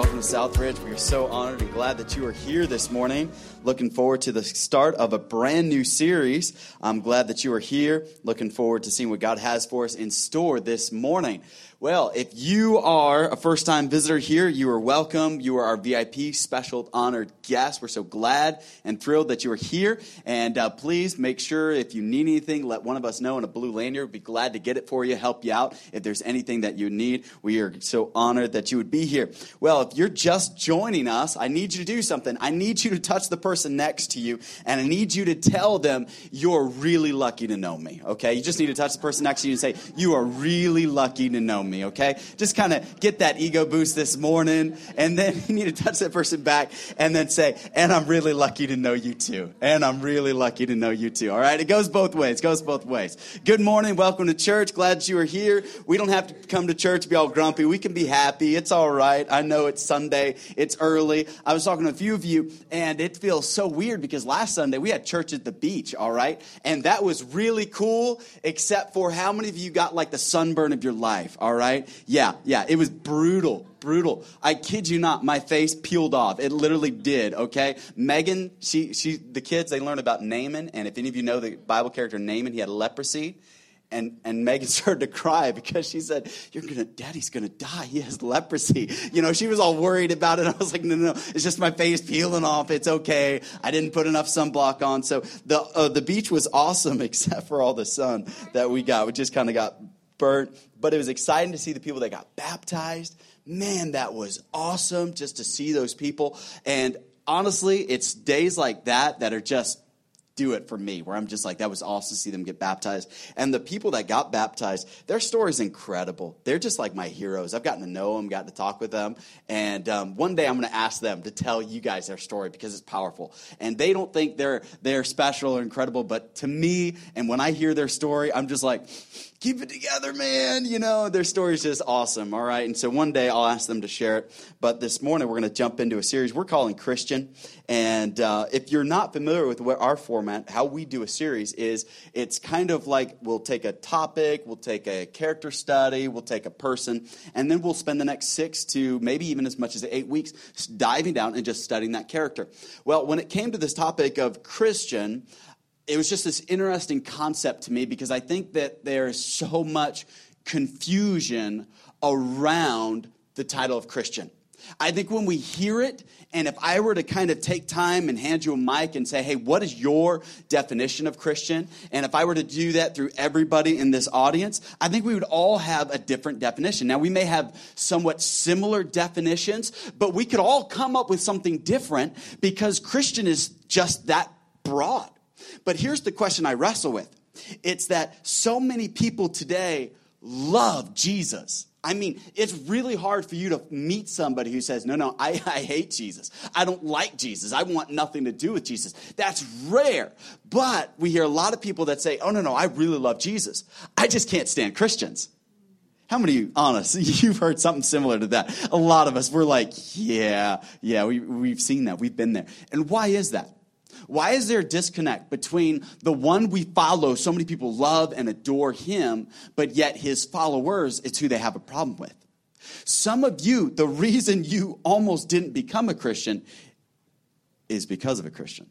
welcome to Southridge. We are so honored and glad that you are here this morning. Looking forward to the start of a brand new series. I'm glad that you are here. Looking forward to seeing what God has for us in store this morning. Well, if you are a first time visitor here, you are welcome. You are our VIP special honored guest. We're so glad and thrilled that you are here. And uh, please make sure if you need anything, let one of us know in a blue lanyard. We'd be glad to get it for you, help you out if there's anything that you need. We are so honored that you would be here. Well, if you're just joining us, I need you to do something. I need you to touch the person next to you, and I need you to tell them you're really lucky to know me. Okay? You just need to touch the person next to you and say, You are really lucky to know me okay? Just kind of get that ego boost this morning, and then you need to touch that person back and then say, and I'm really lucky to know you too. And I'm really lucky to know you too, all right? It goes both ways, it goes both ways. Good morning, welcome to church. Glad you are here. We don't have to come to church be all grumpy. We can be happy. It's all right. I know it's Sunday, it's early. I was talking to a few of you, and it feels so weird because last Sunday we had church at the beach, all right? And that was really cool, except for how many of you got like the sunburn of your life, all right? Yeah, yeah, it was brutal, brutal. I kid you not, my face peeled off. It literally did, okay? Megan, she, she, the kids, they learn about Naaman, and if any of you know the Bible character Naaman, he had leprosy. And, and Megan started to cry because she said, You're gonna, Daddy's gonna die. He has leprosy. You know, she was all worried about it. I was like, No, no, no. It's just my face peeling off. It's okay. I didn't put enough sunblock on. So the, uh, the beach was awesome except for all the sun that we got. We just kind of got burnt but it was exciting to see the people that got baptized. Man, that was awesome just to see those people. And honestly, it's days like that that are just do it for me, where I'm just like, that was awesome to see them get baptized. And the people that got baptized, their story is incredible. They're just like my heroes. I've gotten to know them, gotten to talk with them. And um, one day I'm going to ask them to tell you guys their story because it's powerful. And they don't think they're, they're special or incredible, but to me, and when I hear their story, I'm just like, keep it together, man. You know, their story is just awesome. All right. And so one day I'll ask them to share it. But this morning we're going to jump into a series we're calling Christian. And uh, if you're not familiar with what our format, how we do a series is it's kind of like we'll take a topic, we'll take a character study, we'll take a person, and then we'll spend the next six to maybe even as much as eight weeks diving down and just studying that character. Well, when it came to this topic of Christian, it was just this interesting concept to me because I think that there's so much confusion around the title of Christian. I think when we hear it, and if I were to kind of take time and hand you a mic and say, hey, what is your definition of Christian? And if I were to do that through everybody in this audience, I think we would all have a different definition. Now, we may have somewhat similar definitions, but we could all come up with something different because Christian is just that broad. But here's the question I wrestle with it's that so many people today love Jesus. I mean, it's really hard for you to meet somebody who says, No, no, I, I hate Jesus. I don't like Jesus. I want nothing to do with Jesus. That's rare. But we hear a lot of people that say, Oh, no, no, I really love Jesus. I just can't stand Christians. How many of you, honest, you've heard something similar to that? A lot of us, we're like, Yeah, yeah, we, we've seen that. We've been there. And why is that? Why is there a disconnect between the one we follow, so many people love and adore him, but yet his followers, it's who they have a problem with? Some of you, the reason you almost didn't become a Christian is because of a Christian.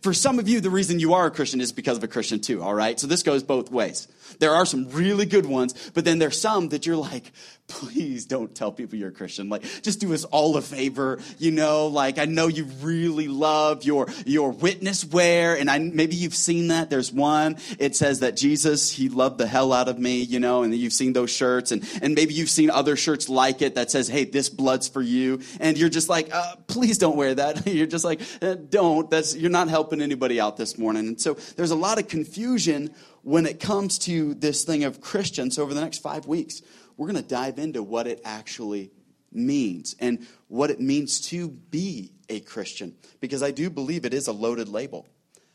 For some of you, the reason you are a Christian is because of a Christian too, all right? So this goes both ways. There are some really good ones, but then there's some that you're like, please don't tell people you're a Christian. Like, just do us all a favor, you know. Like, I know you really love your your witness wear, and I maybe you've seen that. There's one. It says that Jesus he loved the hell out of me, you know, and you've seen those shirts, and and maybe you've seen other shirts like it that says, hey, this blood's for you, and you're just like, uh, please don't wear that. you're just like, uh, don't. That's you're not helping anybody out this morning. And so there's a lot of confusion when it comes to this thing of Christians over the next five weeks, we're going to dive into what it actually means and what it means to be a Christian. Because I do believe it is a loaded label.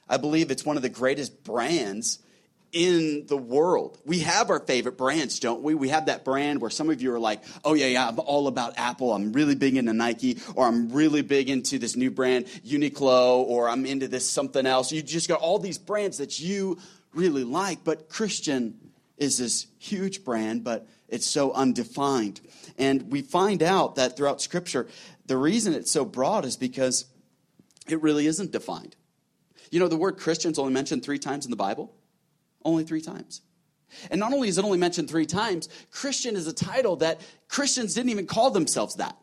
I believe it's one of the greatest brands in the world. We have our favorite brands, don't we? We have that brand where some of you are like, oh, yeah, yeah, I'm all about Apple. I'm really big into Nike, or I'm really big into this new brand, Uniqlo, or I'm into this something else. You just got all these brands that you really like, but Christian is this huge brand, but it's so undefined. And we find out that throughout Scripture, the reason it's so broad is because it really isn't defined. You know, the word Christian's only mentioned three times in the Bible, only three times. And not only is it only mentioned three times, Christian is a title that Christians didn't even call themselves that.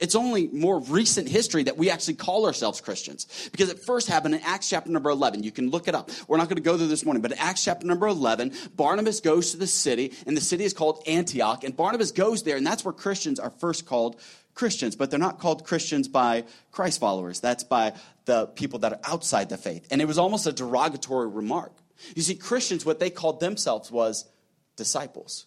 It's only more recent history that we actually call ourselves Christians. Because it first happened in Acts chapter number 11. You can look it up. We're not going to go there this morning, but in Acts chapter number 11, Barnabas goes to the city, and the city is called Antioch. And Barnabas goes there, and that's where Christians are first called Christians. But they're not called Christians by Christ followers, that's by the people that are outside the faith. And it was almost a derogatory remark. You see, Christians, what they called themselves was disciples.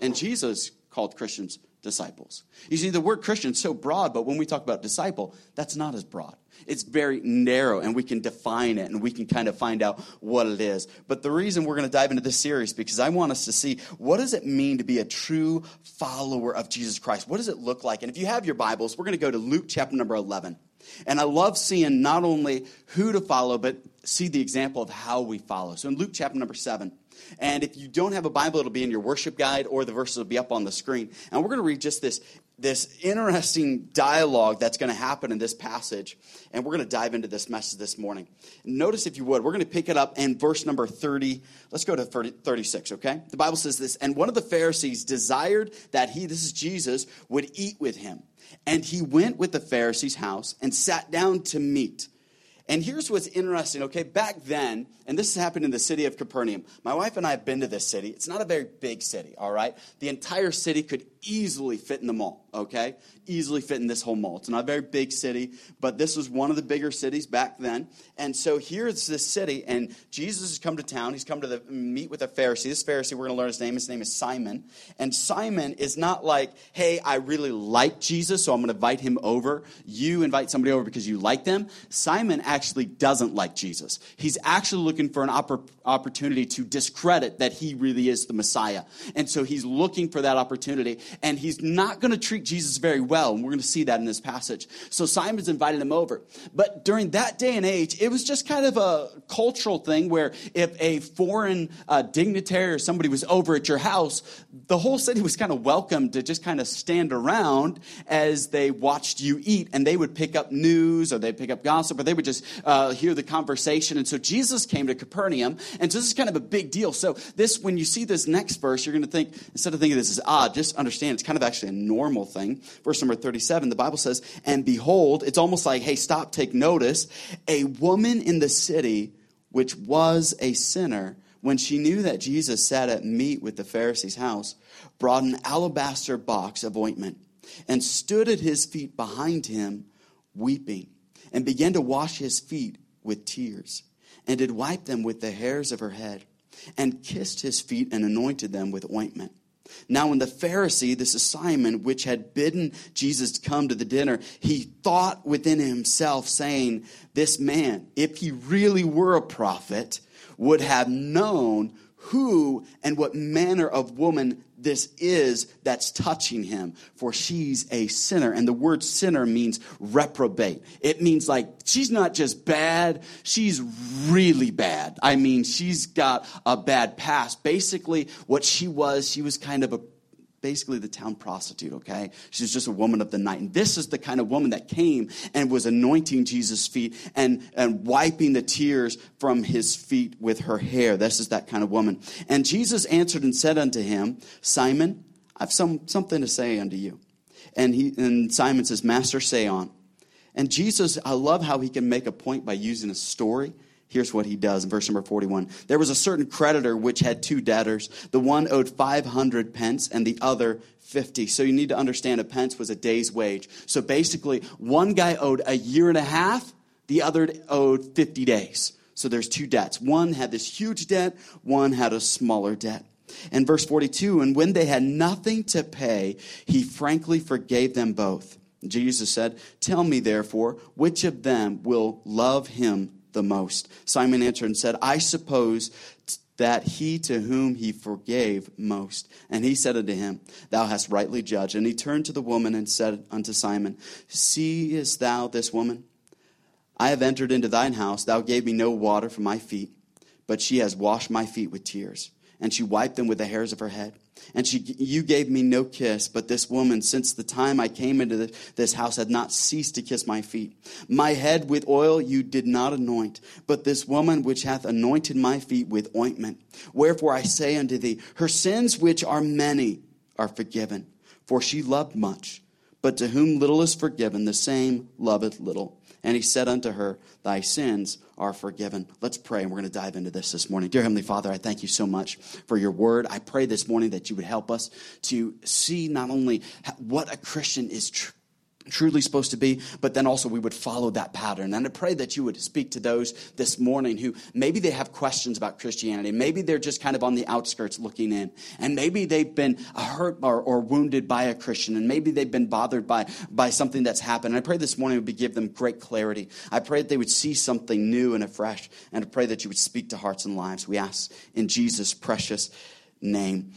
And Jesus called Christians disciples. You see, the word Christian is so broad, but when we talk about disciple, that's not as broad. It's very narrow, and we can define it and we can kind of find out what it is. But the reason we're going to dive into this series because I want us to see what does it mean to be a true follower of Jesus Christ? What does it look like? And if you have your Bibles, we're going to go to Luke chapter number 11. And I love seeing not only who to follow, but see the example of how we follow. So in Luke chapter number 7, and if you don't have a Bible, it'll be in your worship guide or the verses will be up on the screen. And we're going to read just this, this interesting dialogue that's going to happen in this passage. And we're going to dive into this message this morning. Notice, if you would, we're going to pick it up in verse number 30. Let's go to 30, 36, okay? The Bible says this And one of the Pharisees desired that he, this is Jesus, would eat with him. And he went with the Pharisee's house and sat down to meat. And here's what's interesting, okay? Back then, and this has happened in the city of Capernaum. My wife and I have been to this city. It's not a very big city, all right? The entire city could easily fit in the mall, okay? Easily fit in this whole mall. It's not a very big city, but this was one of the bigger cities back then. And so here's this city, and Jesus has come to town. He's come to the, meet with a Pharisee. This Pharisee, we're going to learn his name. His name is Simon. And Simon is not like, hey, I really like Jesus, so I'm going to invite him over. You invite somebody over because you like them. Simon actually doesn't like Jesus. He's actually looking for an oppor- opportunity to discredit that he really is the Messiah. And so he's looking for that opportunity and he's not going to treat Jesus very well. And we're going to see that in this passage. So Simon's invited him over. But during that day and age, it was just kind of a cultural thing where if a foreign uh, dignitary or somebody was over at your house, the whole city was kind of welcome to just kind of stand around as they watched you eat. And they would pick up news or they'd pick up gossip or they would just uh, hear the conversation. And so Jesus came to Capernaum. And so this is kind of a big deal. So this, when you see this next verse, you're going to think, instead of thinking this is odd, just understand understand it's kind of actually a normal thing. Verse number 37, the Bible says, And behold, it's almost like, hey, stop, take notice. A woman in the city, which was a sinner, when she knew that Jesus sat at meat with the Pharisee's house, brought an alabaster box of ointment and stood at his feet behind him, weeping, and began to wash his feet with tears, and did wipe them with the hairs of her head, and kissed his feet and anointed them with ointment. Now, when the Pharisee, this is Simon, which had bidden Jesus to come to the dinner, he thought within himself, saying, This man, if he really were a prophet, would have known who and what manner of woman this is that's touching him, for she's a sinner. And the word sinner means reprobate. It means like she's not just bad, she's really bad. I mean, she's got a bad past. Basically, what she was, she was kind of a basically the town prostitute, okay? She's just a woman of the night. And this is the kind of woman that came and was anointing Jesus' feet and, and wiping the tears from his feet with her hair. This is that kind of woman. And Jesus answered and said unto him, Simon, I've some, something to say unto you. And, he, and Simon says, Master, say on. And Jesus, I love how he can make a point by using a story Here's what he does in verse number 41. There was a certain creditor which had two debtors. The one owed 500 pence and the other 50. So you need to understand a pence was a day's wage. So basically, one guy owed a year and a half, the other owed 50 days. So there's two debts. One had this huge debt, one had a smaller debt. And verse 42, and when they had nothing to pay, he frankly forgave them both. Jesus said, Tell me therefore, which of them will love him the most? Simon answered and said, I suppose that he to whom he forgave most. And he said unto him, Thou hast rightly judged. And he turned to the woman and said unto Simon, Seest thou this woman? I have entered into thine house. Thou gave me no water for my feet, but she has washed my feet with tears and she wiped them with the hairs of her head. And she, you gave me no kiss, but this woman, since the time I came into this house, had not ceased to kiss my feet. My head with oil you did not anoint, but this woman which hath anointed my feet with ointment. Wherefore I say unto thee, her sins which are many are forgiven, for she loved much. But to whom little is forgiven, the same loveth little. And he said unto her, Thy sins are forgiven. Let's pray, and we're going to dive into this this morning. Dear Heavenly Father, I thank you so much for your word. I pray this morning that you would help us to see not only what a Christian is tr- truly supposed to be, but then also we would follow that pattern. And I pray that you would speak to those this morning who maybe they have questions about Christianity. Maybe they're just kind of on the outskirts looking in. And maybe they've been hurt or, or wounded by a Christian. And maybe they've been bothered by, by something that's happened. And I pray this morning would give them great clarity. I pray that they would see something new and afresh. And I pray that you would speak to hearts and lives. We ask in Jesus' precious name.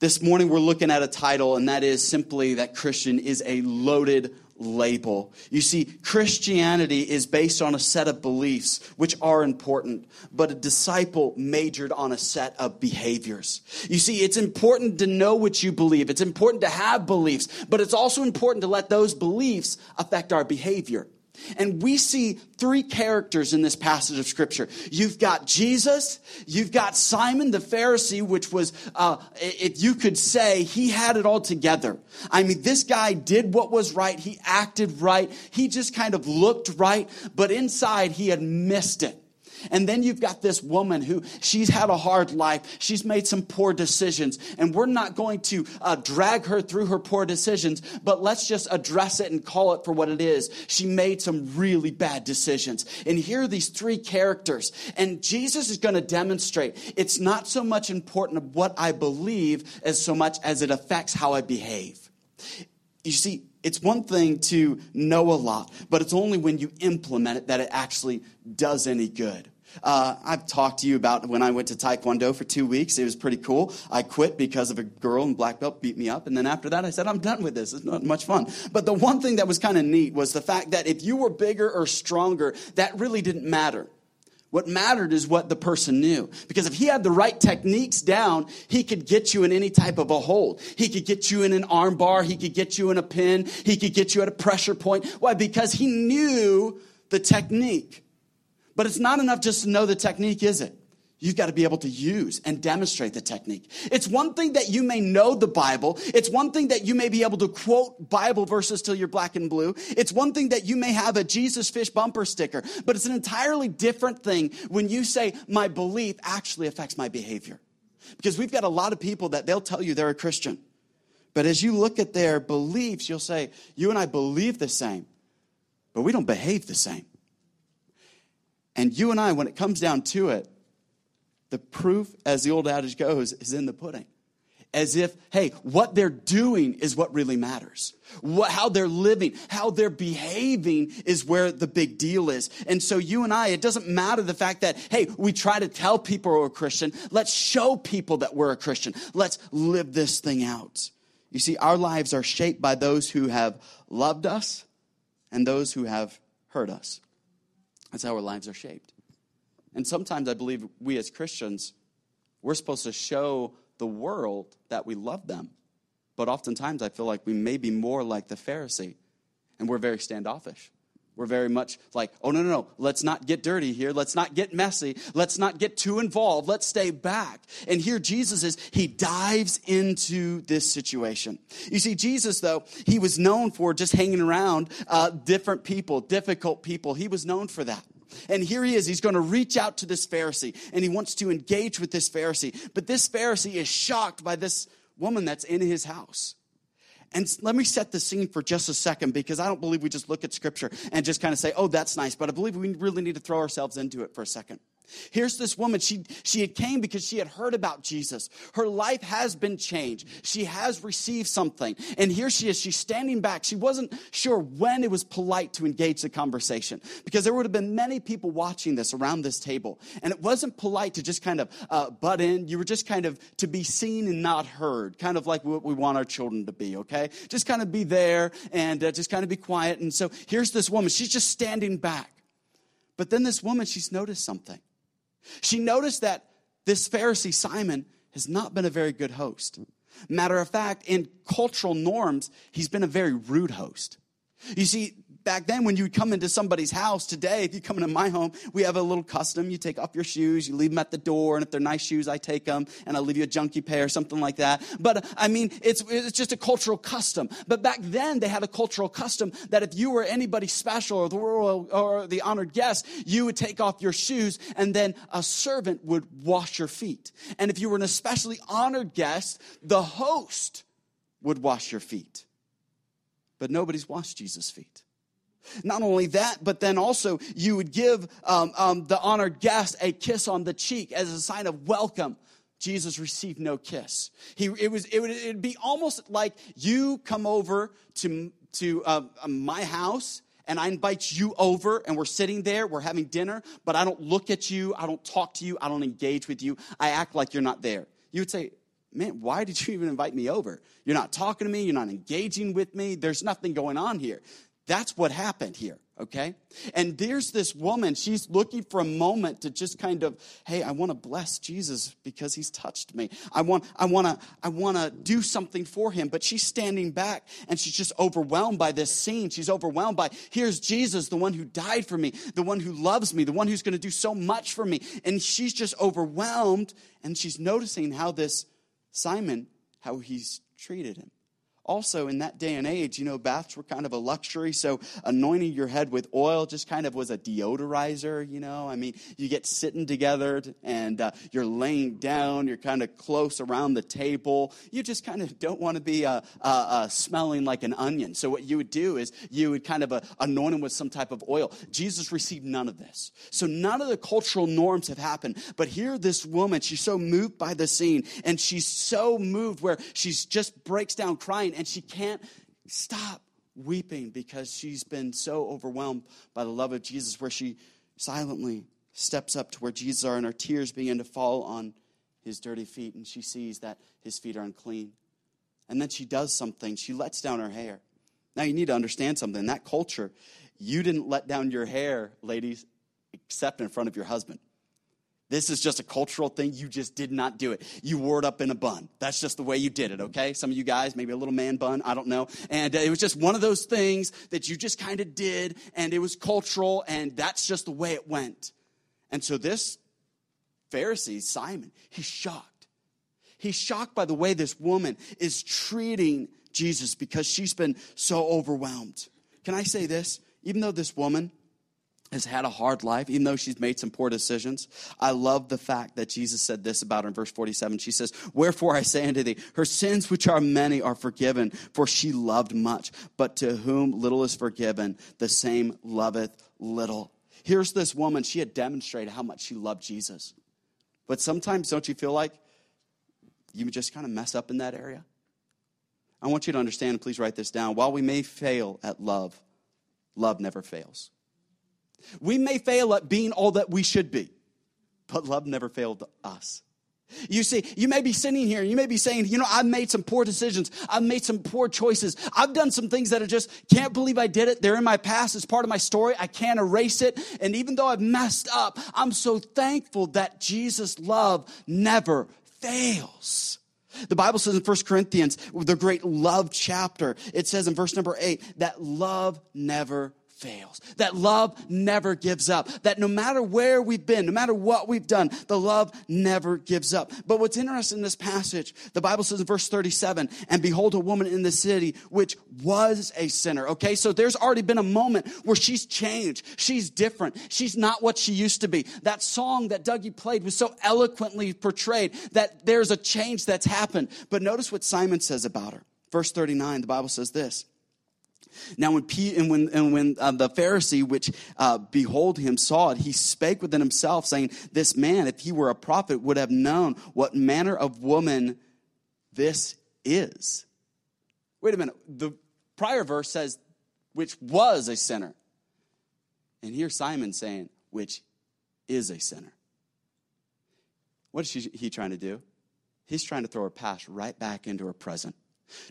This morning we're looking at a title, and that is simply that Christian is a loaded label. You see, Christianity is based on a set of beliefs which are important, but a disciple majored on a set of behaviors. You see, it's important to know what you believe, it's important to have beliefs, but it's also important to let those beliefs affect our behavior. And we see three characters in this passage of scripture. You've got Jesus, you've got Simon the Pharisee, which was, uh, if you could say, he had it all together. I mean, this guy did what was right, he acted right, he just kind of looked right, but inside he had missed it. And then you've got this woman who she's had a hard life. She's made some poor decisions. And we're not going to uh, drag her through her poor decisions, but let's just address it and call it for what it is. She made some really bad decisions. And here are these three characters. And Jesus is going to demonstrate it's not so much important of what I believe as so much as it affects how I behave. You see, it's one thing to know a lot, but it's only when you implement it that it actually does any good. Uh, I've talked to you about when I went to Taekwondo for two weeks. It was pretty cool. I quit because of a girl in black belt beat me up. And then after that, I said, I'm done with this. It's not much fun. But the one thing that was kind of neat was the fact that if you were bigger or stronger, that really didn't matter. What mattered is what the person knew. Because if he had the right techniques down, he could get you in any type of a hold. He could get you in an arm bar. He could get you in a pin. He could get you at a pressure point. Why? Because he knew the technique. But it's not enough just to know the technique, is it? You've got to be able to use and demonstrate the technique. It's one thing that you may know the Bible. It's one thing that you may be able to quote Bible verses till you're black and blue. It's one thing that you may have a Jesus fish bumper sticker. But it's an entirely different thing when you say, my belief actually affects my behavior. Because we've got a lot of people that they'll tell you they're a Christian. But as you look at their beliefs, you'll say, you and I believe the same, but we don't behave the same. And you and I, when it comes down to it, the proof, as the old adage goes, is in the pudding. As if, hey, what they're doing is what really matters. What, how they're living, how they're behaving is where the big deal is. And so you and I, it doesn't matter the fact that, hey, we try to tell people we're a Christian. Let's show people that we're a Christian. Let's live this thing out. You see, our lives are shaped by those who have loved us and those who have hurt us. That's how our lives are shaped. And sometimes I believe we as Christians, we're supposed to show the world that we love them. But oftentimes I feel like we may be more like the Pharisee, and we're very standoffish. We're very much like, oh, no, no, no, let's not get dirty here. Let's not get messy. Let's not get too involved. Let's stay back. And here Jesus is, he dives into this situation. You see, Jesus, though, he was known for just hanging around uh, different people, difficult people. He was known for that. And here he is. He's going to reach out to this Pharisee and he wants to engage with this Pharisee. But this Pharisee is shocked by this woman that's in his house. And let me set the scene for just a second because I don't believe we just look at scripture and just kind of say, oh, that's nice. But I believe we really need to throw ourselves into it for a second. Here's this woman. She, she had came because she had heard about Jesus. Her life has been changed. She has received something. And here she is. She's standing back. She wasn't sure when it was polite to engage the conversation because there would have been many people watching this around this table. And it wasn't polite to just kind of uh, butt in. You were just kind of to be seen and not heard, kind of like what we want our children to be, okay? Just kind of be there and uh, just kind of be quiet. And so here's this woman. She's just standing back. But then this woman, she's noticed something. She noticed that this Pharisee, Simon, has not been a very good host. Matter of fact, in cultural norms, he's been a very rude host. You see, back then when you would come into somebody's house today if you come into my home we have a little custom. You take off your shoes you leave them at the door and if they're nice shoes i take them and i leave you a junky pair or something like that. But i mean it's, it's just a cultural custom. But back then they had a cultural custom that if you were anybody special or the royal or the honored guest you would take off your shoes and then a servant would wash your feet. And if you were an especially honored guest the host would wash your feet. But nobody's washed jesus feet not only that, but then also you would give um, um, the honored guest a kiss on the cheek as a sign of welcome. Jesus received no kiss. He, it was, it would it'd be almost like you come over to, to uh, my house and I invite you over and we're sitting there, we're having dinner, but I don't look at you, I don't talk to you, I don't engage with you, I act like you're not there. You would say, Man, why did you even invite me over? You're not talking to me, you're not engaging with me, there's nothing going on here. That's what happened here, okay? And there's this woman, she's looking for a moment to just kind of, hey, I want to bless Jesus because he's touched me. I want I want to I want to do something for him, but she's standing back and she's just overwhelmed by this scene. She's overwhelmed by here's Jesus, the one who died for me, the one who loves me, the one who's going to do so much for me. And she's just overwhelmed and she's noticing how this Simon how he's treated him also in that day and age, you know, baths were kind of a luxury. So anointing your head with oil just kind of was a deodorizer, you know. I mean, you get sitting together and uh, you're laying down, you're kind of close around the table. You just kind of don't want to be uh, uh, uh, smelling like an onion. So what you would do is you would kind of uh, anoint him with some type of oil. Jesus received none of this. So none of the cultural norms have happened. But here, this woman, she's so moved by the scene and she's so moved where she just breaks down crying and she can't stop weeping because she's been so overwhelmed by the love of Jesus, where she silently steps up to where Jesus are, and her tears begin to fall on his dirty feet, and she sees that his feet are unclean. And then she does something. She lets down her hair. Now, you need to understand something. In that culture, you didn't let down your hair, ladies, except in front of your husband. This is just a cultural thing. You just did not do it. You wore it up in a bun. That's just the way you did it, okay? Some of you guys, maybe a little man bun, I don't know. And uh, it was just one of those things that you just kind of did, and it was cultural, and that's just the way it went. And so this Pharisee, Simon, he's shocked. He's shocked by the way this woman is treating Jesus because she's been so overwhelmed. Can I say this? Even though this woman, has had a hard life, even though she's made some poor decisions. I love the fact that Jesus said this about her in verse 47. She says, Wherefore I say unto thee, her sins which are many are forgiven, for she loved much. But to whom little is forgiven, the same loveth little. Here's this woman, she had demonstrated how much she loved Jesus. But sometimes, don't you feel like you just kind of mess up in that area? I want you to understand, please write this down. While we may fail at love, love never fails. We may fail at being all that we should be, but love never failed us. You see, you may be sitting here and you may be saying, you know, I've made some poor decisions. I've made some poor choices. I've done some things that I just can't believe I did it. They're in my past. It's part of my story. I can't erase it. And even though I've messed up, I'm so thankful that Jesus' love never fails. The Bible says in 1 Corinthians, the great love chapter, it says in verse number 8 that love never fails, that love never gives up, that no matter where we've been, no matter what we've done, the love never gives up. But what's interesting in this passage, the Bible says in verse 37, and behold, a woman in the city which was a sinner. Okay, so there's already been a moment where she's changed. She's different. She's not what she used to be. That song that Dougie played was so eloquently portrayed that there's a change that's happened. But notice what Simon says about her. Verse 39, the Bible says this. Now, when, P, and when, and when uh, the Pharisee, which uh, behold him, saw it, he spake within himself, saying, This man, if he were a prophet, would have known what manner of woman this is. Wait a minute. The prior verse says, which was a sinner. And here Simon saying, which is a sinner. What is he trying to do? He's trying to throw her past right back into her present.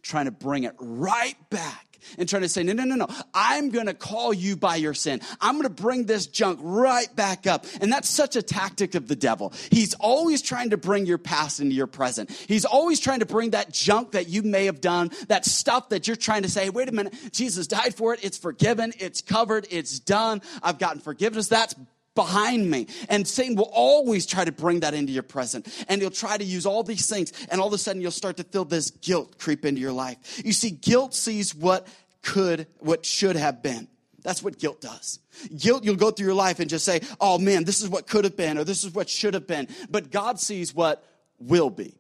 Trying to bring it right back and trying to say, no, no, no, no, I'm going to call you by your sin. I'm going to bring this junk right back up. And that's such a tactic of the devil. He's always trying to bring your past into your present. He's always trying to bring that junk that you may have done, that stuff that you're trying to say, wait a minute, Jesus died for it. It's forgiven. It's covered. It's done. I've gotten forgiveness. That's behind me. And Satan will always try to bring that into your present. And he'll try to use all these things. And all of a sudden, you'll start to feel this guilt creep into your life. You see, guilt sees what could, what should have been. That's what guilt does. Guilt, you'll go through your life and just say, oh man, this is what could have been, or this is what should have been. But God sees what will be.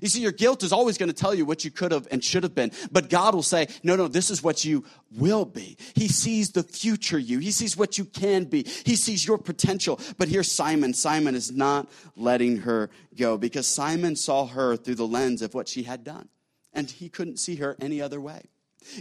You see, your guilt is always going to tell you what you could have and should have been. But God will say, no, no, this is what you will be. He sees the future you. He sees what you can be. He sees your potential. But here's Simon. Simon is not letting her go because Simon saw her through the lens of what she had done. And he couldn't see her any other way.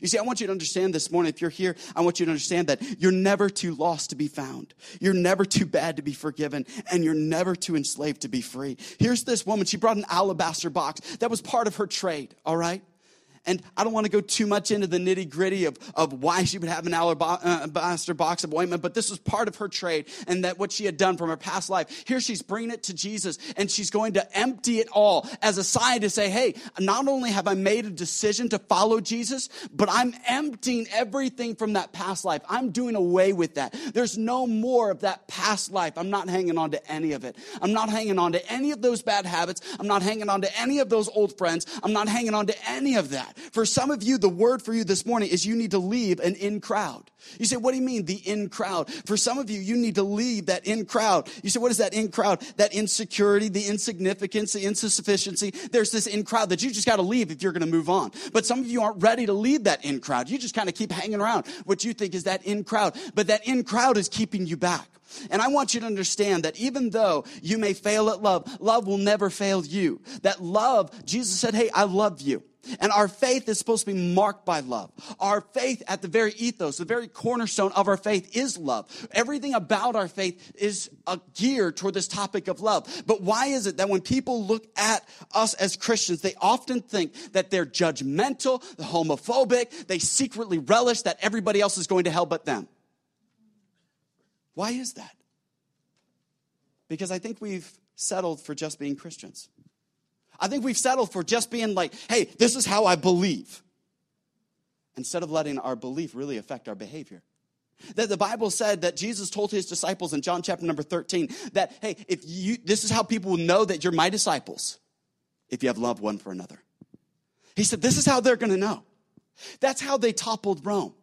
You see, I want you to understand this morning, if you're here, I want you to understand that you're never too lost to be found. You're never too bad to be forgiven, and you're never too enslaved to be free. Here's this woman. She brought an alabaster box. That was part of her trade, all right? And I don't want to go too much into the nitty gritty of, of why she would have an alabaster uh, box of ointment, but this was part of her trade and that what she had done from her past life. Here she's bringing it to Jesus and she's going to empty it all as a sign to say, hey, not only have I made a decision to follow Jesus, but I'm emptying everything from that past life. I'm doing away with that. There's no more of that past life. I'm not hanging on to any of it. I'm not hanging on to any of those bad habits. I'm not hanging on to any of those old friends. I'm not hanging on to any of that. For some of you, the word for you this morning is you need to leave an in crowd. You say, what do you mean, the in crowd? For some of you, you need to leave that in crowd. You say, what is that in crowd? That insecurity, the insignificance, the insufficiency. There's this in crowd that you just got to leave if you're going to move on. But some of you aren't ready to leave that in crowd. You just kind of keep hanging around what you think is that in crowd. But that in crowd is keeping you back. And I want you to understand that even though you may fail at love, love will never fail you. That love, Jesus said, Hey, I love you. And our faith is supposed to be marked by love. Our faith at the very ethos, the very cornerstone of our faith is love. Everything about our faith is a gear toward this topic of love. But why is it that when people look at us as Christians, they often think that they're judgmental, homophobic, they secretly relish that everybody else is going to hell but them? Why is that? Because I think we've settled for just being Christians. I think we've settled for just being like, hey, this is how I believe, instead of letting our belief really affect our behavior. That the Bible said that Jesus told his disciples in John chapter number 13 that, hey, if you, this is how people will know that you're my disciples, if you have love one for another. He said, this is how they're to know. That's how they toppled Rome.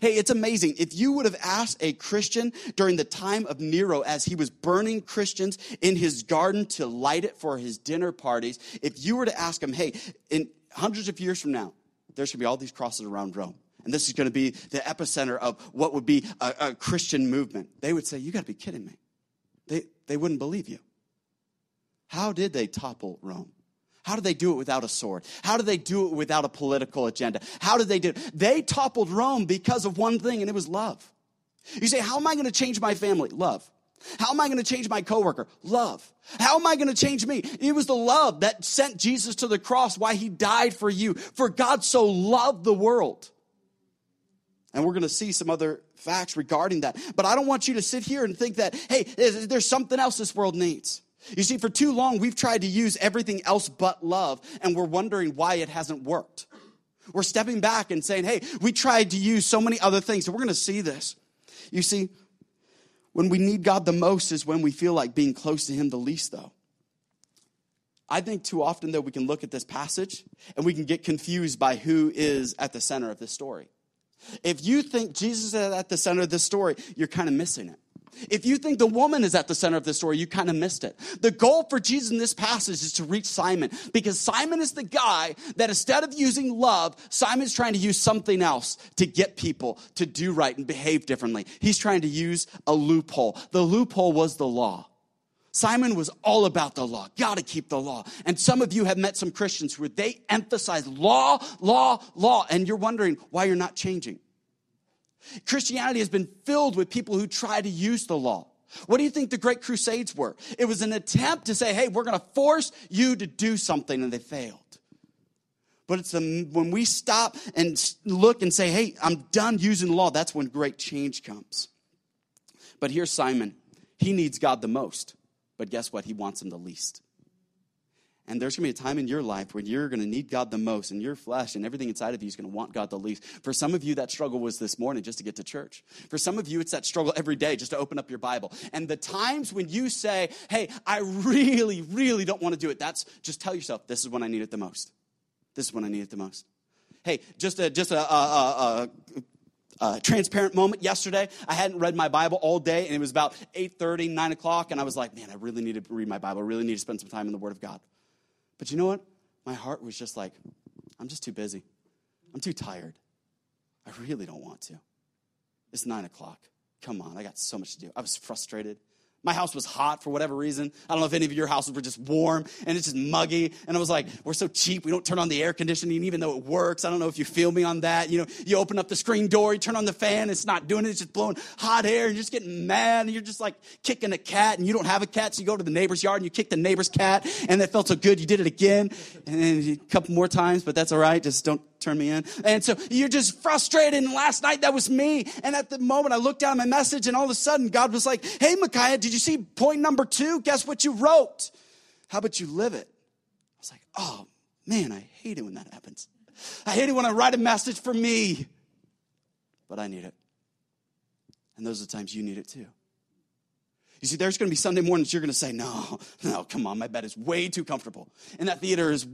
Hey, it's amazing. If you would have asked a Christian during the time of Nero as he was burning Christians in his garden to light it for his dinner parties, if you were to ask him, hey, in hundreds of years from now, there's going to be all these crosses around Rome. And this is going to be the epicenter of what would be a, a Christian movement. They would say, You got to be kidding me. They, they wouldn't believe you. How did they topple Rome? How did they do it without a sword? How did they do it without a political agenda? How did they do it? They toppled Rome because of one thing, and it was love. You say, How am I going to change my family? Love. How am I going to change my coworker? Love. How am I going to change me? It was the love that sent Jesus to the cross, why he died for you. For God so loved the world. And we're going to see some other facts regarding that. But I don't want you to sit here and think that, hey, there's something else this world needs. You see, for too long, we've tried to use everything else but love, and we're wondering why it hasn't worked. We're stepping back and saying, hey, we tried to use so many other things, so we're going to see this. You see, when we need God the most is when we feel like being close to Him the least, though. I think too often, though, we can look at this passage and we can get confused by who is at the center of this story. If you think Jesus is at the center of this story, you're kind of missing it. If you think the woman is at the center of the story, you kind of missed it. The goal for Jesus in this passage is to reach Simon because Simon is the guy that instead of using love, Simon's trying to use something else to get people to do right and behave differently. He's trying to use a loophole. The loophole was the law. Simon was all about the law. Gotta keep the law. And some of you have met some Christians where they emphasize law, law, law, and you're wondering why you're not changing. Christianity has been filled with people who try to use the law. What do you think the Great Crusades were? It was an attempt to say, hey, we're going to force you to do something, and they failed. But it's the, when we stop and look and say, hey, I'm done using the law, that's when great change comes. But here's Simon. He needs God the most, but guess what? He wants him the least. And there's going to be a time in your life when you're going to need God the most, and your flesh and everything inside of you is going to want God the least. For some of you, that struggle was this morning just to get to church. For some of you, it's that struggle every day just to open up your Bible. And the times when you say, Hey, I really, really don't want to do it, that's just tell yourself, This is when I need it the most. This is when I need it the most. Hey, just a, just a, a, a uh, transparent moment yesterday. I hadn't read my Bible all day, and it was about 8.30, 9 o'clock, and I was like, man, I really need to read my Bible. I really need to spend some time in the Word of God. But you know what? My heart was just like, I'm just too busy. I'm too tired. I really don't want to. It's 9 o'clock. Come on, I got so much to do. I was frustrated. My house was hot for whatever reason. I don't know if any of your houses were just warm and it's just muggy. And I was like, we're so cheap. We don't turn on the air conditioning even though it works. I don't know if you feel me on that. You know, you open up the screen door, you turn on the fan, it's not doing it. It's just blowing hot air and you're just getting mad and you're just like kicking a cat and you don't have a cat. So you go to the neighbor's yard and you kick the neighbor's cat and that felt so good. You did it again and then a couple more times, but that's all right. Just don't turn me in. And so you're just frustrated. And last night that was me. And at the moment I looked down at my message and all of a sudden God was like, Hey, Micaiah, did you see point number two? Guess what you wrote? How about you live it? I was like, Oh man, I hate it when that happens. I hate it when I write a message for me, but I need it. And those are the times you need it too. You see, there's going to be Sunday mornings you're going to say, No, no, come on, my bed is way too comfortable. And that theater is,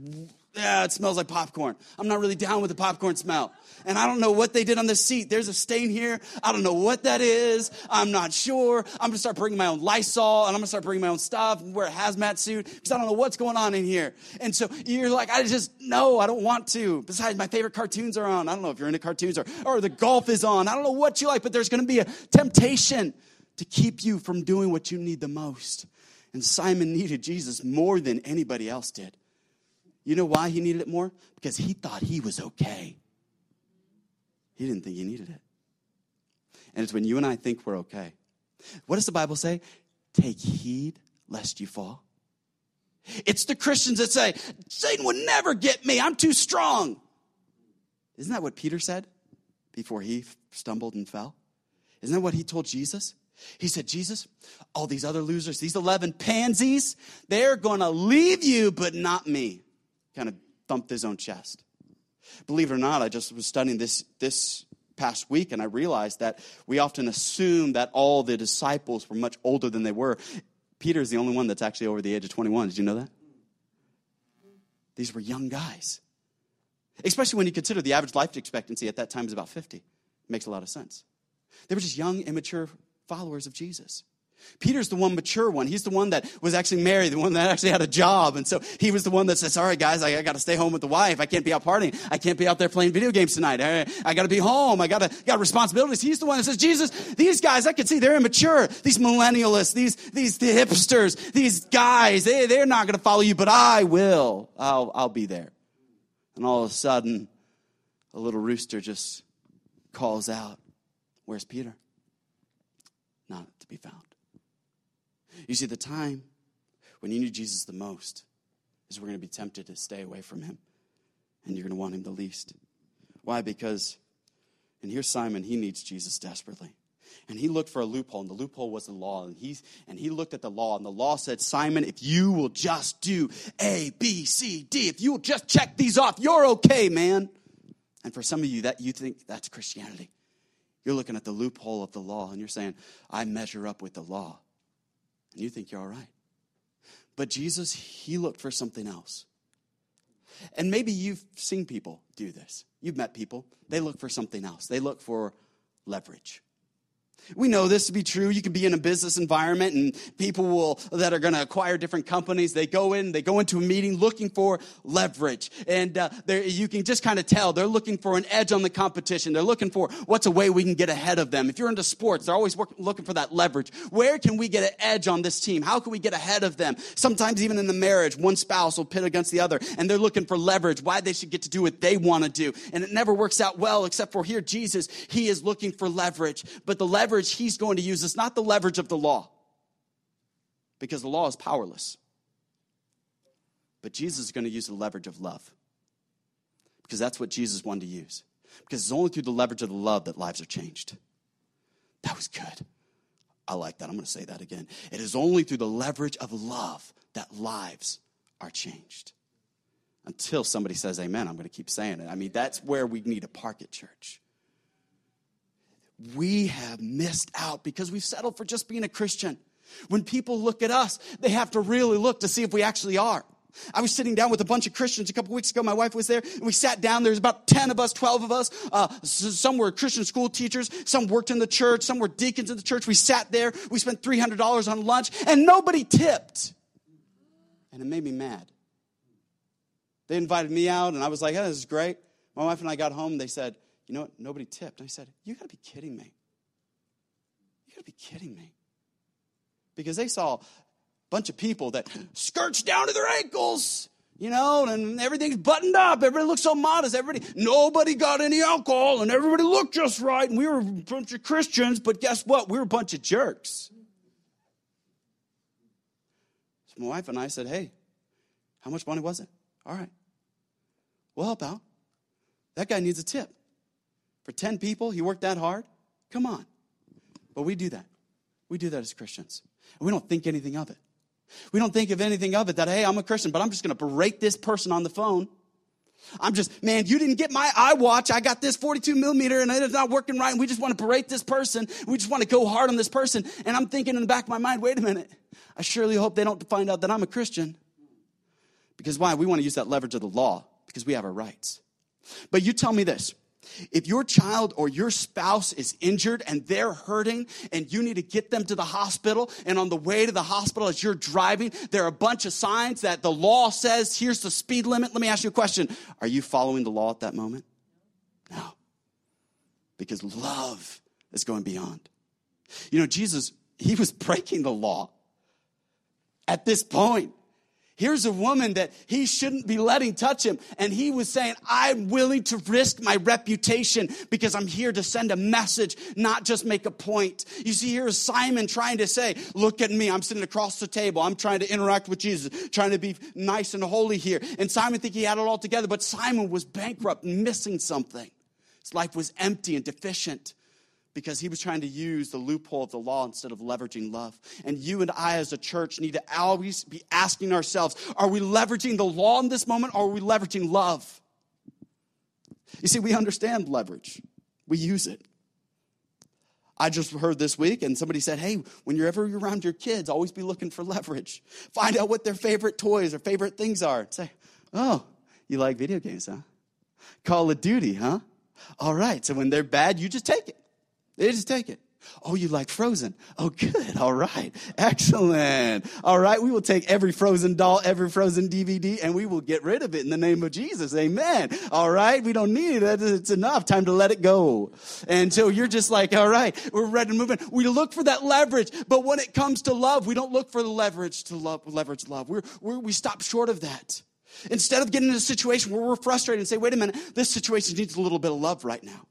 yeah, it smells like popcorn. I'm not really down with the popcorn smell. And I don't know what they did on the seat. There's a stain here. I don't know what that is. I'm not sure. I'm to start bringing my own Lysol and I'm to start bringing my own stuff and wear a hazmat suit because I don't know what's going on in here. And so you're like, I just, no, I don't want to. Besides, my favorite cartoons are on. I don't know if you're into cartoons or, or the golf is on. I don't know what you like, but there's to be a temptation to keep you from doing what you need the most. And Simon needed Jesus more than anybody else did. You know why he needed it more? Because he thought he was okay. He didn't think he needed it. And it's when you and I think we're okay. What does the Bible say? Take heed lest you fall. It's the Christians that say, Satan would never get me. I'm too strong. Isn't that what Peter said before he stumbled and fell? Isn't that what he told Jesus? He said, Jesus, all these other losers, these 11 pansies, they're going to leave you, but not me. Kind of thumped his own chest. Believe it or not, I just was studying this, this past week and I realized that we often assume that all the disciples were much older than they were. Peter is the only one that's actually over the age of 21. Did you know that? These were young guys. Especially when you consider the average life expectancy at that time is about 50. It makes a lot of sense. They were just young, immature followers of Jesus. Peter's the one mature one. He's the one that was actually married, the one that actually had a job. And so he was the one that says, All right, guys, I, I got to stay home with the wife. I can't be out partying. I can't be out there playing video games tonight. I, I got to be home. I got got responsibilities. He's the one that says, Jesus, these guys, I can see they're immature. These millennialists, these, these the hipsters, these guys, they, they're not going to follow you, but I will. I'll, I'll be there. And all of a sudden, a little rooster just calls out, Where's Peter? not to be found. You see, the time when you need Jesus the most is we're going to be tempted to stay away from him, and you're going to want him the least. Why? Because, and here's Simon, he needs Jesus desperately. And he looked for a loophole, and the loophole was the law. And he, and he looked at the law, and the law said, Simon, if you will just do A, B, C, D, if you will just check these off, you're okay, man. And for some of you, that you think that's Christianity. You're looking at the loophole of the law and you're saying, I measure up with the law. You think you're all right. But Jesus, he looked for something else. And maybe you've seen people do this. You've met people. They look for something else, they look for leverage. We know this to be true. You can be in a business environment and people will, that are going to acquire different companies, they go in, they go into a meeting looking for leverage. And uh, you can just kind of tell they're looking for an edge on the competition. They're looking for what's a way we can get ahead of them. If you're into sports, they're always work, looking for that leverage. Where can we get an edge on this team? How can we get ahead of them? Sometimes even in the marriage, one spouse will pit against the other and they're looking for leverage, why they should get to do what they want to do. And it never works out well except for here, Jesus, he is looking for leverage. But the leverage leverage he's going to use is not the leverage of the law, because the law is powerless. But Jesus is going to use the leverage of love. because that's what Jesus wanted to use. Because it's only through the leverage of the love that lives are changed. That was good. I like that. I'm going to say that again. It is only through the leverage of love that lives are changed. Until somebody says amen, I'm going to keep saying it. I mean, that's where we need to park at church. We have missed out because we've settled for just being a Christian. When people look at us, they have to really look to see if we actually are. I was sitting down with a bunch of Christians a couple weeks ago. My wife was there, and we sat down. There's about 10 of us, 12 of us. Uh, some were Christian school teachers, some worked in the church, some were deacons in the church. We sat there, we spent $300 on lunch, and nobody tipped. And it made me mad. They invited me out, and I was like, oh, this is great. My wife and I got home, they said, you know what? Nobody tipped. And I said, you gotta be kidding me. You gotta be kidding me. Because they saw a bunch of people that skirts down to their ankles, you know, and everything's buttoned up. Everybody looks so modest. Everybody, nobody got any alcohol, and everybody looked just right. And we were a bunch of Christians, but guess what? We were a bunch of jerks. So my wife and I said, "Hey, how much money was it? All right, we'll help out. That guy needs a tip for ten people. He worked that hard. Come on." But we do that. We do that as Christians. And we don't think anything of it. We don't think of anything of it that, hey, I'm a Christian, but I'm just going to berate this person on the phone. I'm just, man, you didn't get my iWatch. I got this 42 millimeter and it's not working right. And we just want to berate this person. We just want to go hard on this person. And I'm thinking in the back of my mind, wait a minute. I surely hope they don't find out that I'm a Christian. Because why? We want to use that leverage of the law because we have our rights. But you tell me this if your child or your spouse is injured and they're hurting and you need to get them to the hospital, and on the way to the hospital as you're driving, there are a bunch of signs that the law says, here's the speed limit. Let me ask you a question. Are you following the law at that moment? No. Because love is going beyond. You know, Jesus, he was breaking the law at this point. Here's a woman that he shouldn't be letting touch him. And he was saying, I'm willing to risk my reputation because I'm here to send a message, not just make a point. You see, here's Simon trying to say, Look at me. I'm sitting across the table. I'm trying to interact with Jesus, trying to be nice and holy here. And Simon think he had it all together, but Simon was bankrupt, missing something. His life was empty and deficient because he was trying to use the loophole of the law instead of leveraging love. And you and I, as a church, need to always be asking ourselves are we leveraging the law in this moment or are we leveraging love? You see, we understand leverage, we use it. I just heard this week, and somebody said, Hey, whenever you're ever around your kids, always be looking for leverage. Find out what their favorite toys or favorite things are. Say, Oh, you like video games, huh? Call of Duty, huh? All right, so when they're bad, you just take it. They just take it. Oh, you like Frozen? Oh, good. All right. Excellent. All right. We will take every Frozen doll, every Frozen DVD, and we will get rid of it in the name of Jesus. Amen. All right. We don't need it. It's enough. Time to let it go. And so you're just like, all right, we're ready to move in. We look for that leverage, but when it comes to love, we don't look for the leverage to love, leverage love. We're, we're, we stop short of that. Instead of getting in a situation where we're frustrated and say, wait a minute, this situation needs a little bit of love right now.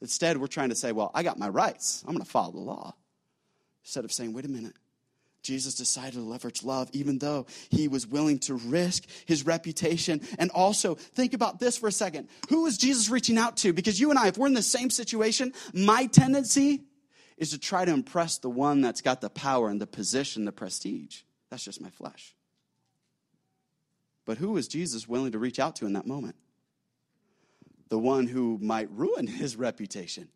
Instead, we're trying to say, well, I got my rights. I'm going to follow the law. Instead of saying, wait a minute. Jesus decided to leverage love even though he was willing to risk his reputation. And also, think about this for a second. Who is Jesus reaching out to? Because you and I, if we're in the same situation, my tendency is to try to impress the one that's got the power and the position, the prestige. That's just my flesh. But who is Jesus willing to reach out to in that moment? The one who might ruin his reputation.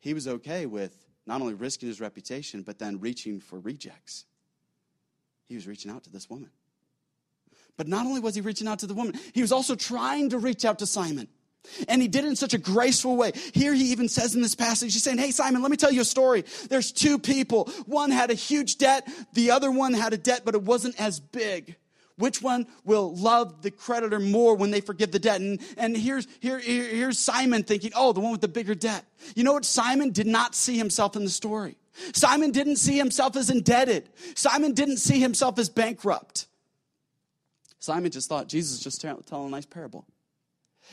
He was okay with not only risking his reputation, but then reaching for rejects. He was reaching out to this woman. But not only was he reaching out to the woman, he was also trying to reach out to Simon. And he did it in such a graceful way. Here he even says in this passage, he's saying, Hey, Simon, let me tell you a story. There's two people. One had a huge debt, the other one had a debt, but it wasn't as big. Which one will love the creditor more when they forgive the debt? And, and here's, here, here's Simon thinking, oh, the one with the bigger debt. You know what? Simon did not see himself in the story. Simon didn't see himself as indebted. Simon didn't see himself as bankrupt. Simon just thought Jesus just telling a nice parable.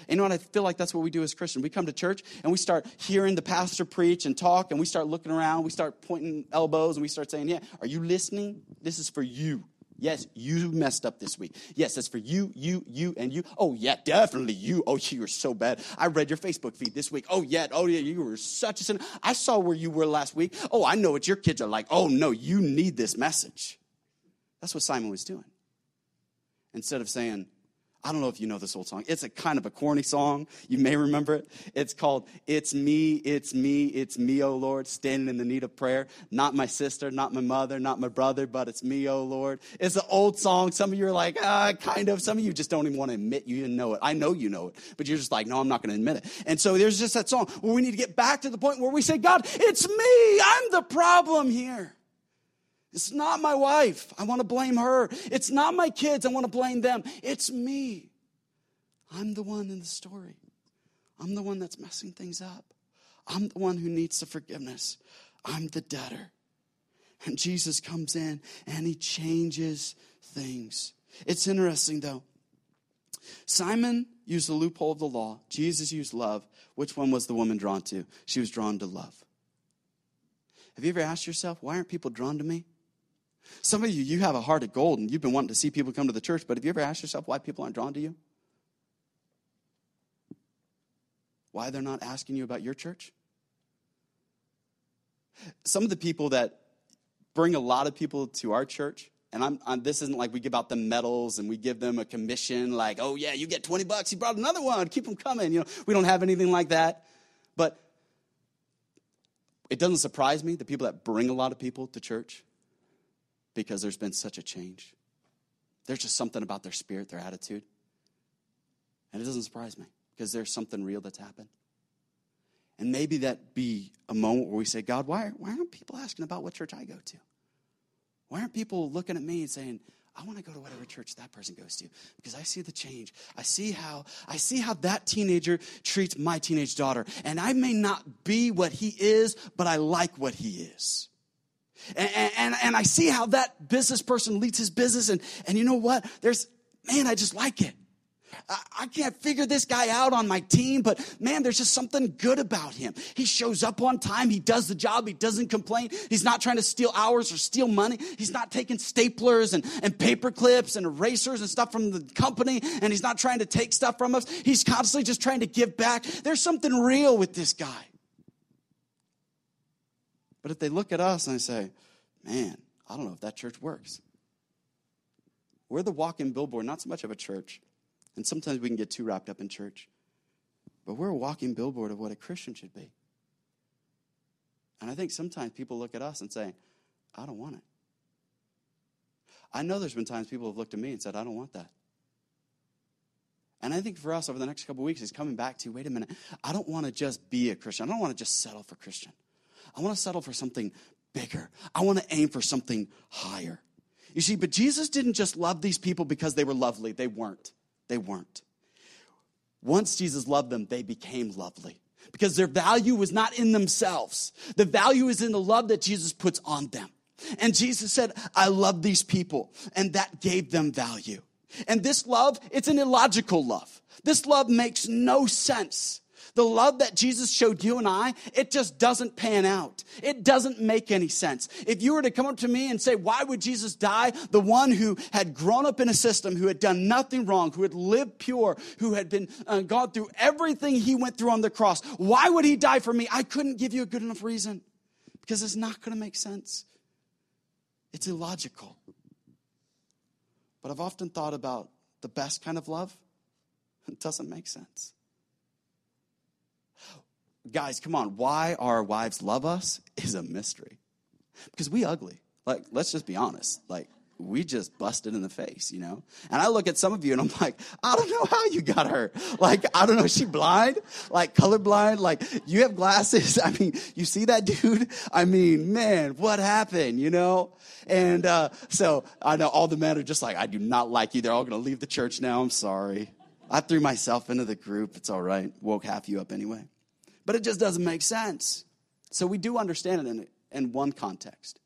You know what? I feel like that's what we do as Christians. We come to church and we start hearing the pastor preach and talk, and we start looking around, we start pointing elbows, and we start saying, Yeah, are you listening? This is for you. Yes, you messed up this week. Yes, that's for you, you, you, and you. Oh, yeah, definitely you. Oh, you were so bad. I read your Facebook feed this week. Oh, yeah. Oh, yeah, you were such a sin. I saw where you were last week. Oh, I know what your kids are like. Oh, no, you need this message. That's what Simon was doing. Instead of saying, I don't know if you know this old song. It's a kind of a corny song. You may remember it. It's called It's Me, It's Me, It's Me, O Lord, standing in the need of prayer. Not my sister, not my mother, not my brother, but it's me, O Lord. It's an old song. Some of you are like, ah, kind of. Some of you just don't even want to admit you didn't know it. I know you know it, but you're just like, no, I'm not going to admit it. And so there's just that song where we need to get back to the point where we say, God, it's me. I'm the problem here. It's not my wife. I want to blame her. It's not my kids. I want to blame them. It's me. I'm the one in the story. I'm the one that's messing things up. I'm the one who needs the forgiveness. I'm the debtor. And Jesus comes in and he changes things. It's interesting though. Simon used the loophole of the law, Jesus used love. Which one was the woman drawn to? She was drawn to love. Have you ever asked yourself, why aren't people drawn to me? Some of you, you have a heart of gold and you've been wanting to see people come to the church, but have you ever asked yourself why people aren't drawn to you? Why they're not asking you about your church? Some of the people that bring a lot of people to our church, and I'm, I'm, this isn't like we give out the medals and we give them a commission, like, oh yeah, you get 20 bucks, you brought another one, keep them coming. You know, we don't have anything like that. But it doesn't surprise me the people that bring a lot of people to church because there's been such a change. There's just something about their spirit, their attitude. And it doesn't surprise me because there's something real that's happened. And maybe that be a moment where we say, God, why, why aren't people asking about what church I go to? Why aren't people looking at me and saying, I want to go to whatever church that person goes to because I see the change. I see how I see how that teenager treats my teenage daughter. And I may not be what he is, but I like what he is. And, and, and I see how that business person leads his business. And, and you know what? There's, man, I just like it. I, can't figure this guy out on my team, but man, there's just something good about him. He shows up on time. He does the job. He doesn't complain. He's not trying to steal hours or steal money. He's not taking staplers and, and paper clips and erasers and stuff from the company. And he's not trying to take stuff from us. He's constantly just trying to give back. There's something real with this guy. But if they look at us and they say, man, I don't know if that church works. We're the walking billboard, not so much of a church. And sometimes we can get too wrapped up in church. But we're a walking billboard of what a Christian should be. And I think sometimes people look at us and say, I don't want it. I know there's been times people have looked at me and said, I don't want that. And I think for us over the next couple weeks is coming back to wait a minute, I don't want to just be a Christian. I don't want to just settle for Christian. I want to settle for something bigger. I want to aim for something higher. You see, but Jesus didn't just love these people because they were lovely. They weren't. They weren't. Once Jesus loved them, they became lovely because their value was not in themselves. The value is in the love that Jesus puts on them. And Jesus said, I love these people. And that gave them value. And this love, it's an illogical love. This love makes no sense. The love that Jesus showed you and I, it just doesn't pan out. It doesn't make any sense. If you were to come up to me and say, why would Jesus die? The one who had grown up in a system, who had done nothing wrong, who had lived pure, who had been uh, gone through everything he went through on the cross. Why would he die for me? I couldn't give you a good enough reason because it's not going to make sense. It's illogical. But I've often thought about the best kind of love. It doesn't make sense guys, come on, why our wives love us is a mystery. Because we ugly. Like, let's just be honest. Like, we just busted in the face, you know? And I look at some of you and I'm like, I don't know how you got her. Like, I don't know, she blind? Like, colorblind? Like, you have glasses? I mean, you see that dude? I mean, man, what happened, you know? And uh, so I know all the men are just like, I do not like you. They're all going to leave the church now. I'm sorry. I threw myself into the group. It's all right. Woke half you up anyway but it just doesn't make sense. So we do understand it in, in one context.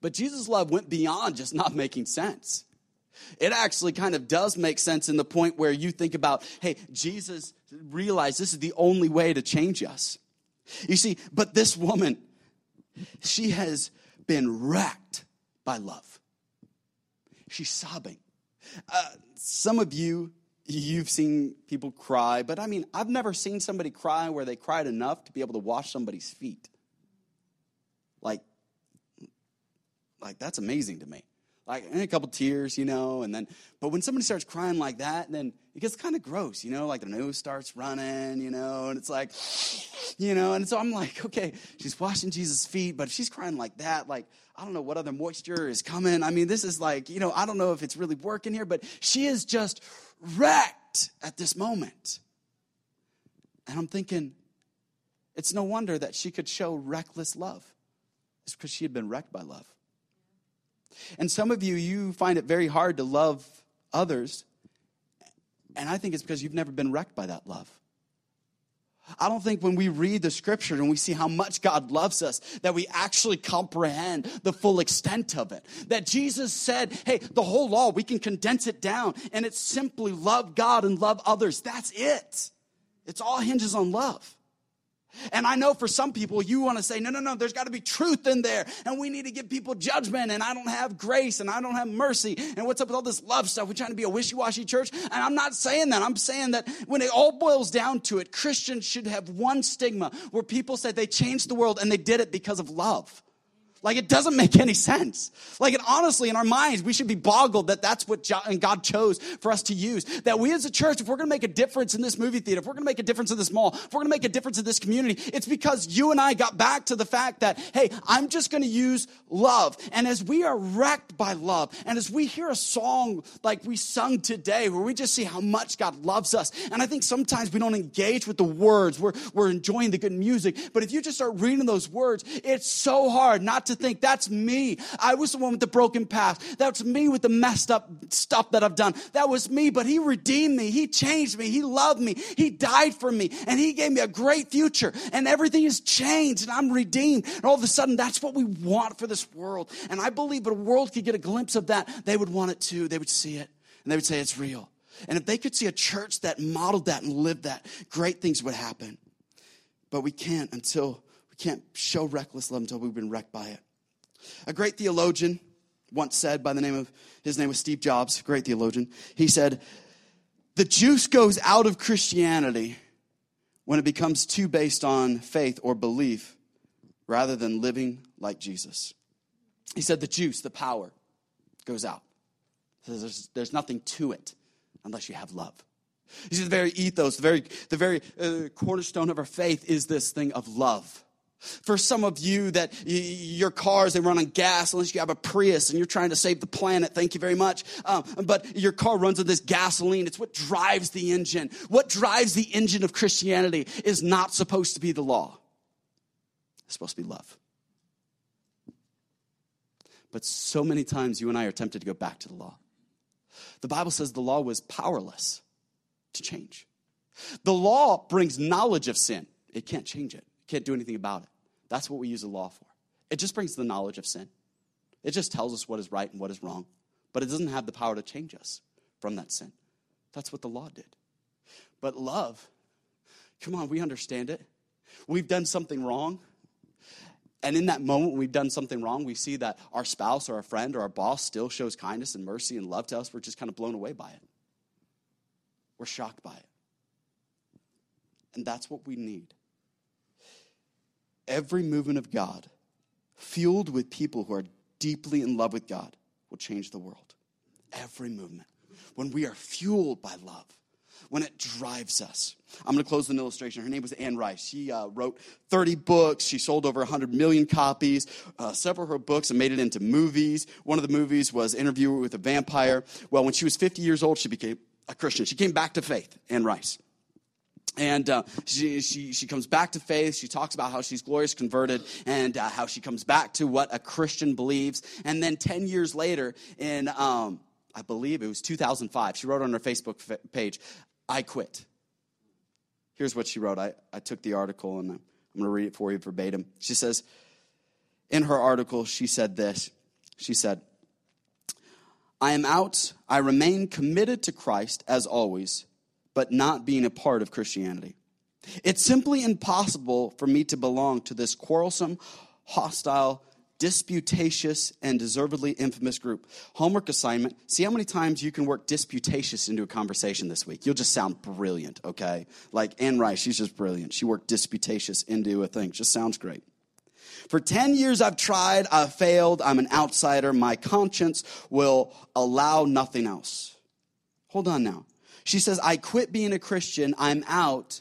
But Jesus' love went beyond just not making sense. It actually kind of does make sense in the point where you think about, hey, Jesus realized this is the only way to change us. You see, but this woman, she has been wrecked by love. she's sobbing. Uh, some of you, you've seen people cry, but I mean, I've never seen somebody cry where they cried enough to be able to wash somebody's feet. Like, like that's amazing to me. Like a couple tears, you know, and then, but when somebody starts crying like that, then it gets kind of gross, you know, like the nose starts running, you know, and it's like, you know, and so I'm like, okay, she's washing Jesus' feet, but if she's crying like that, like, I don't know what other moisture is coming. I mean, this is like, you know, I don't know if it's really working here, but she is just wrecked at this moment. And I'm thinking, it's no wonder that she could show reckless love. It's because she had been wrecked by love. And some of you, you find it very hard to love others. And I think it's because you've never been wrecked by that love. I don't think when we read the scripture and we see how much God loves us, that we actually comprehend the full extent of it. That Jesus said, hey, the whole law, we can condense it down, and it's simply love God and love others. That's it. It's all hinges on love. And I know for some people, you want to say, no, no, no, there's got to be truth in there. And we need to give people judgment. And I don't have grace and I don't have mercy. And what's up with all this love stuff? We're trying to be a wishy washy church. And I'm not saying that. I'm saying that when it all boils down to it, Christians should have one stigma where people say they changed the world and they did it because of love. Like it doesn't make any sense. Like it honestly, in our minds, we should be boggled that that's what God chose for us to use. That we as a church, if we're going to make a difference in this movie theater, if we're going to make a difference in this mall, if we're going to make a difference in this community, it's because you and I got back to the fact that, hey, I'm just going to use love. And as we are wrecked by love, and as we hear a song like we sung today, where we just see how much God loves us, and I think sometimes we don't engage with the words. We're, we're enjoying the good music. But if you just start reading those words, it's so hard not to think that's me. I was the one with the broken past. That's me with the messed up stuff that I've done. That was me, but He redeemed me. He changed me. He loved me. He died for me and He gave me a great future and everything has changed and I'm redeemed. And all of a sudden, that's what we want for this world. And I believe if a world could get a glimpse of that, they would want it too. They would see it and they would say it's real. And if they could see a church that modeled that and lived that, great things would happen. But we can't until we can't show reckless love until we've been wrecked by it. A great theologian once said by the name of, his name was Steve Jobs, great theologian. He said, The juice goes out of Christianity when it becomes too based on faith or belief rather than living like Jesus. He said, The juice, the power, goes out. There's, there's nothing to it unless you have love. You see, the very ethos, the very, the very uh, cornerstone of our faith is this thing of love. For some of you that your cars, they run on gas unless you have a Prius and you're trying to save the planet. Thank you very much. Um, but your car runs on this gasoline. It's what drives the engine. What drives the engine of Christianity is not supposed to be the law. It's supposed to be love. But so many times you and I are tempted to go back to the law. The Bible says the law was powerless to change. The law brings knowledge of sin. It can't change it. Can't do anything about it. That's what we use the law for. It just brings the knowledge of sin. It just tells us what is right and what is wrong, but it doesn't have the power to change us from that sin. That's what the law did. But love, come on, we understand it. We've done something wrong. And in that moment we've done something wrong, we see that our spouse or our friend or our boss still shows kindness and mercy and love to us. We're just kind of blown away by it. We're shocked by it. And that's what we need every movement of God, fueled with people who are deeply in love with God, will change the world. Every movement. When we are fueled by love, when it drives us. I'm going to close with an illustration. Her name was Anne Rice. She uh, wrote 30 books. She sold over 100 million copies. Uh, several of her books and made it into movies. One of the movies was Interview with a Vampire. Well, when she was 50 years old, she became a Christian. She came back to faith, Anne Rice. And uh, she, she, she comes back to faith. She talks about how she's glorious converted and uh, how she comes back to what a Christian believes. And then 10 years later, in, um, I believe it was 2005, she wrote on her Facebook page, I quit. Here's what she wrote. I, I took the article and I'm going to read it for you verbatim. She says, in her article, she said this. She said, I am out. I remain committed to Christ as always but not being a part of Christianity. It's simply impossible for me to belong to this quarrelsome, hostile, disputatious and deservedly infamous group. Homework assignment see how many times you can work disputatious into a conversation this week. You'll just sound brilliant, okay? Like Anne Rice, she's just brilliant. She worked disputatious into a thing. Just sounds great. For 10 years I've tried, I've failed, I'm an outsider. My conscience will allow nothing else. Hold on now. She says, I quit being a Christian, I'm out.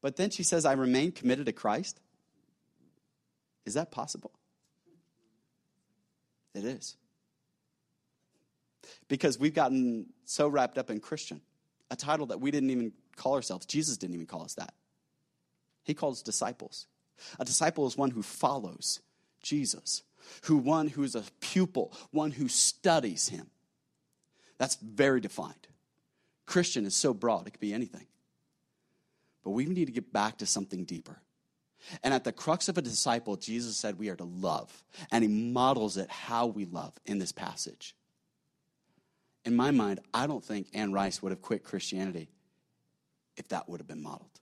But then she says, I remain committed to Christ. Is that possible? It is. Because we've gotten so wrapped up in Christian, a title that we didn't even call ourselves. Jesus didn't even call us that. He calls disciples. A disciple is one who follows Jesus, who one who's a pupil, one who studies him. That's very defined. Christian is so broad, it could be anything. But we need to get back to something deeper. And at the crux of a disciple, Jesus said we are to love. And he models it how we love in this passage. In my mind, I don't think Anne Rice would have quit Christianity if that would have been modeled.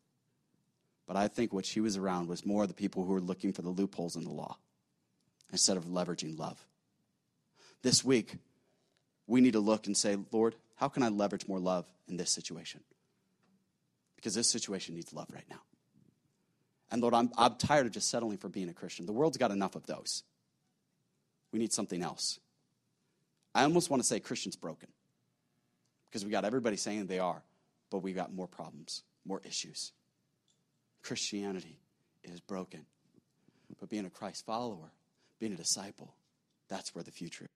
But I think what she was around was more the people who were looking for the loopholes in the law instead of leveraging love. This week, we need to look and say, Lord, how can I leverage more love in this situation? Because this situation needs love right now. And Lord, I'm, I'm tired of just settling for being a Christian. The world's got enough of those. We need something else. I almost want to say Christian's broken because we got everybody saying they are, but we got more problems, more issues. Christianity is broken. But being a Christ follower, being a disciple, that's where the future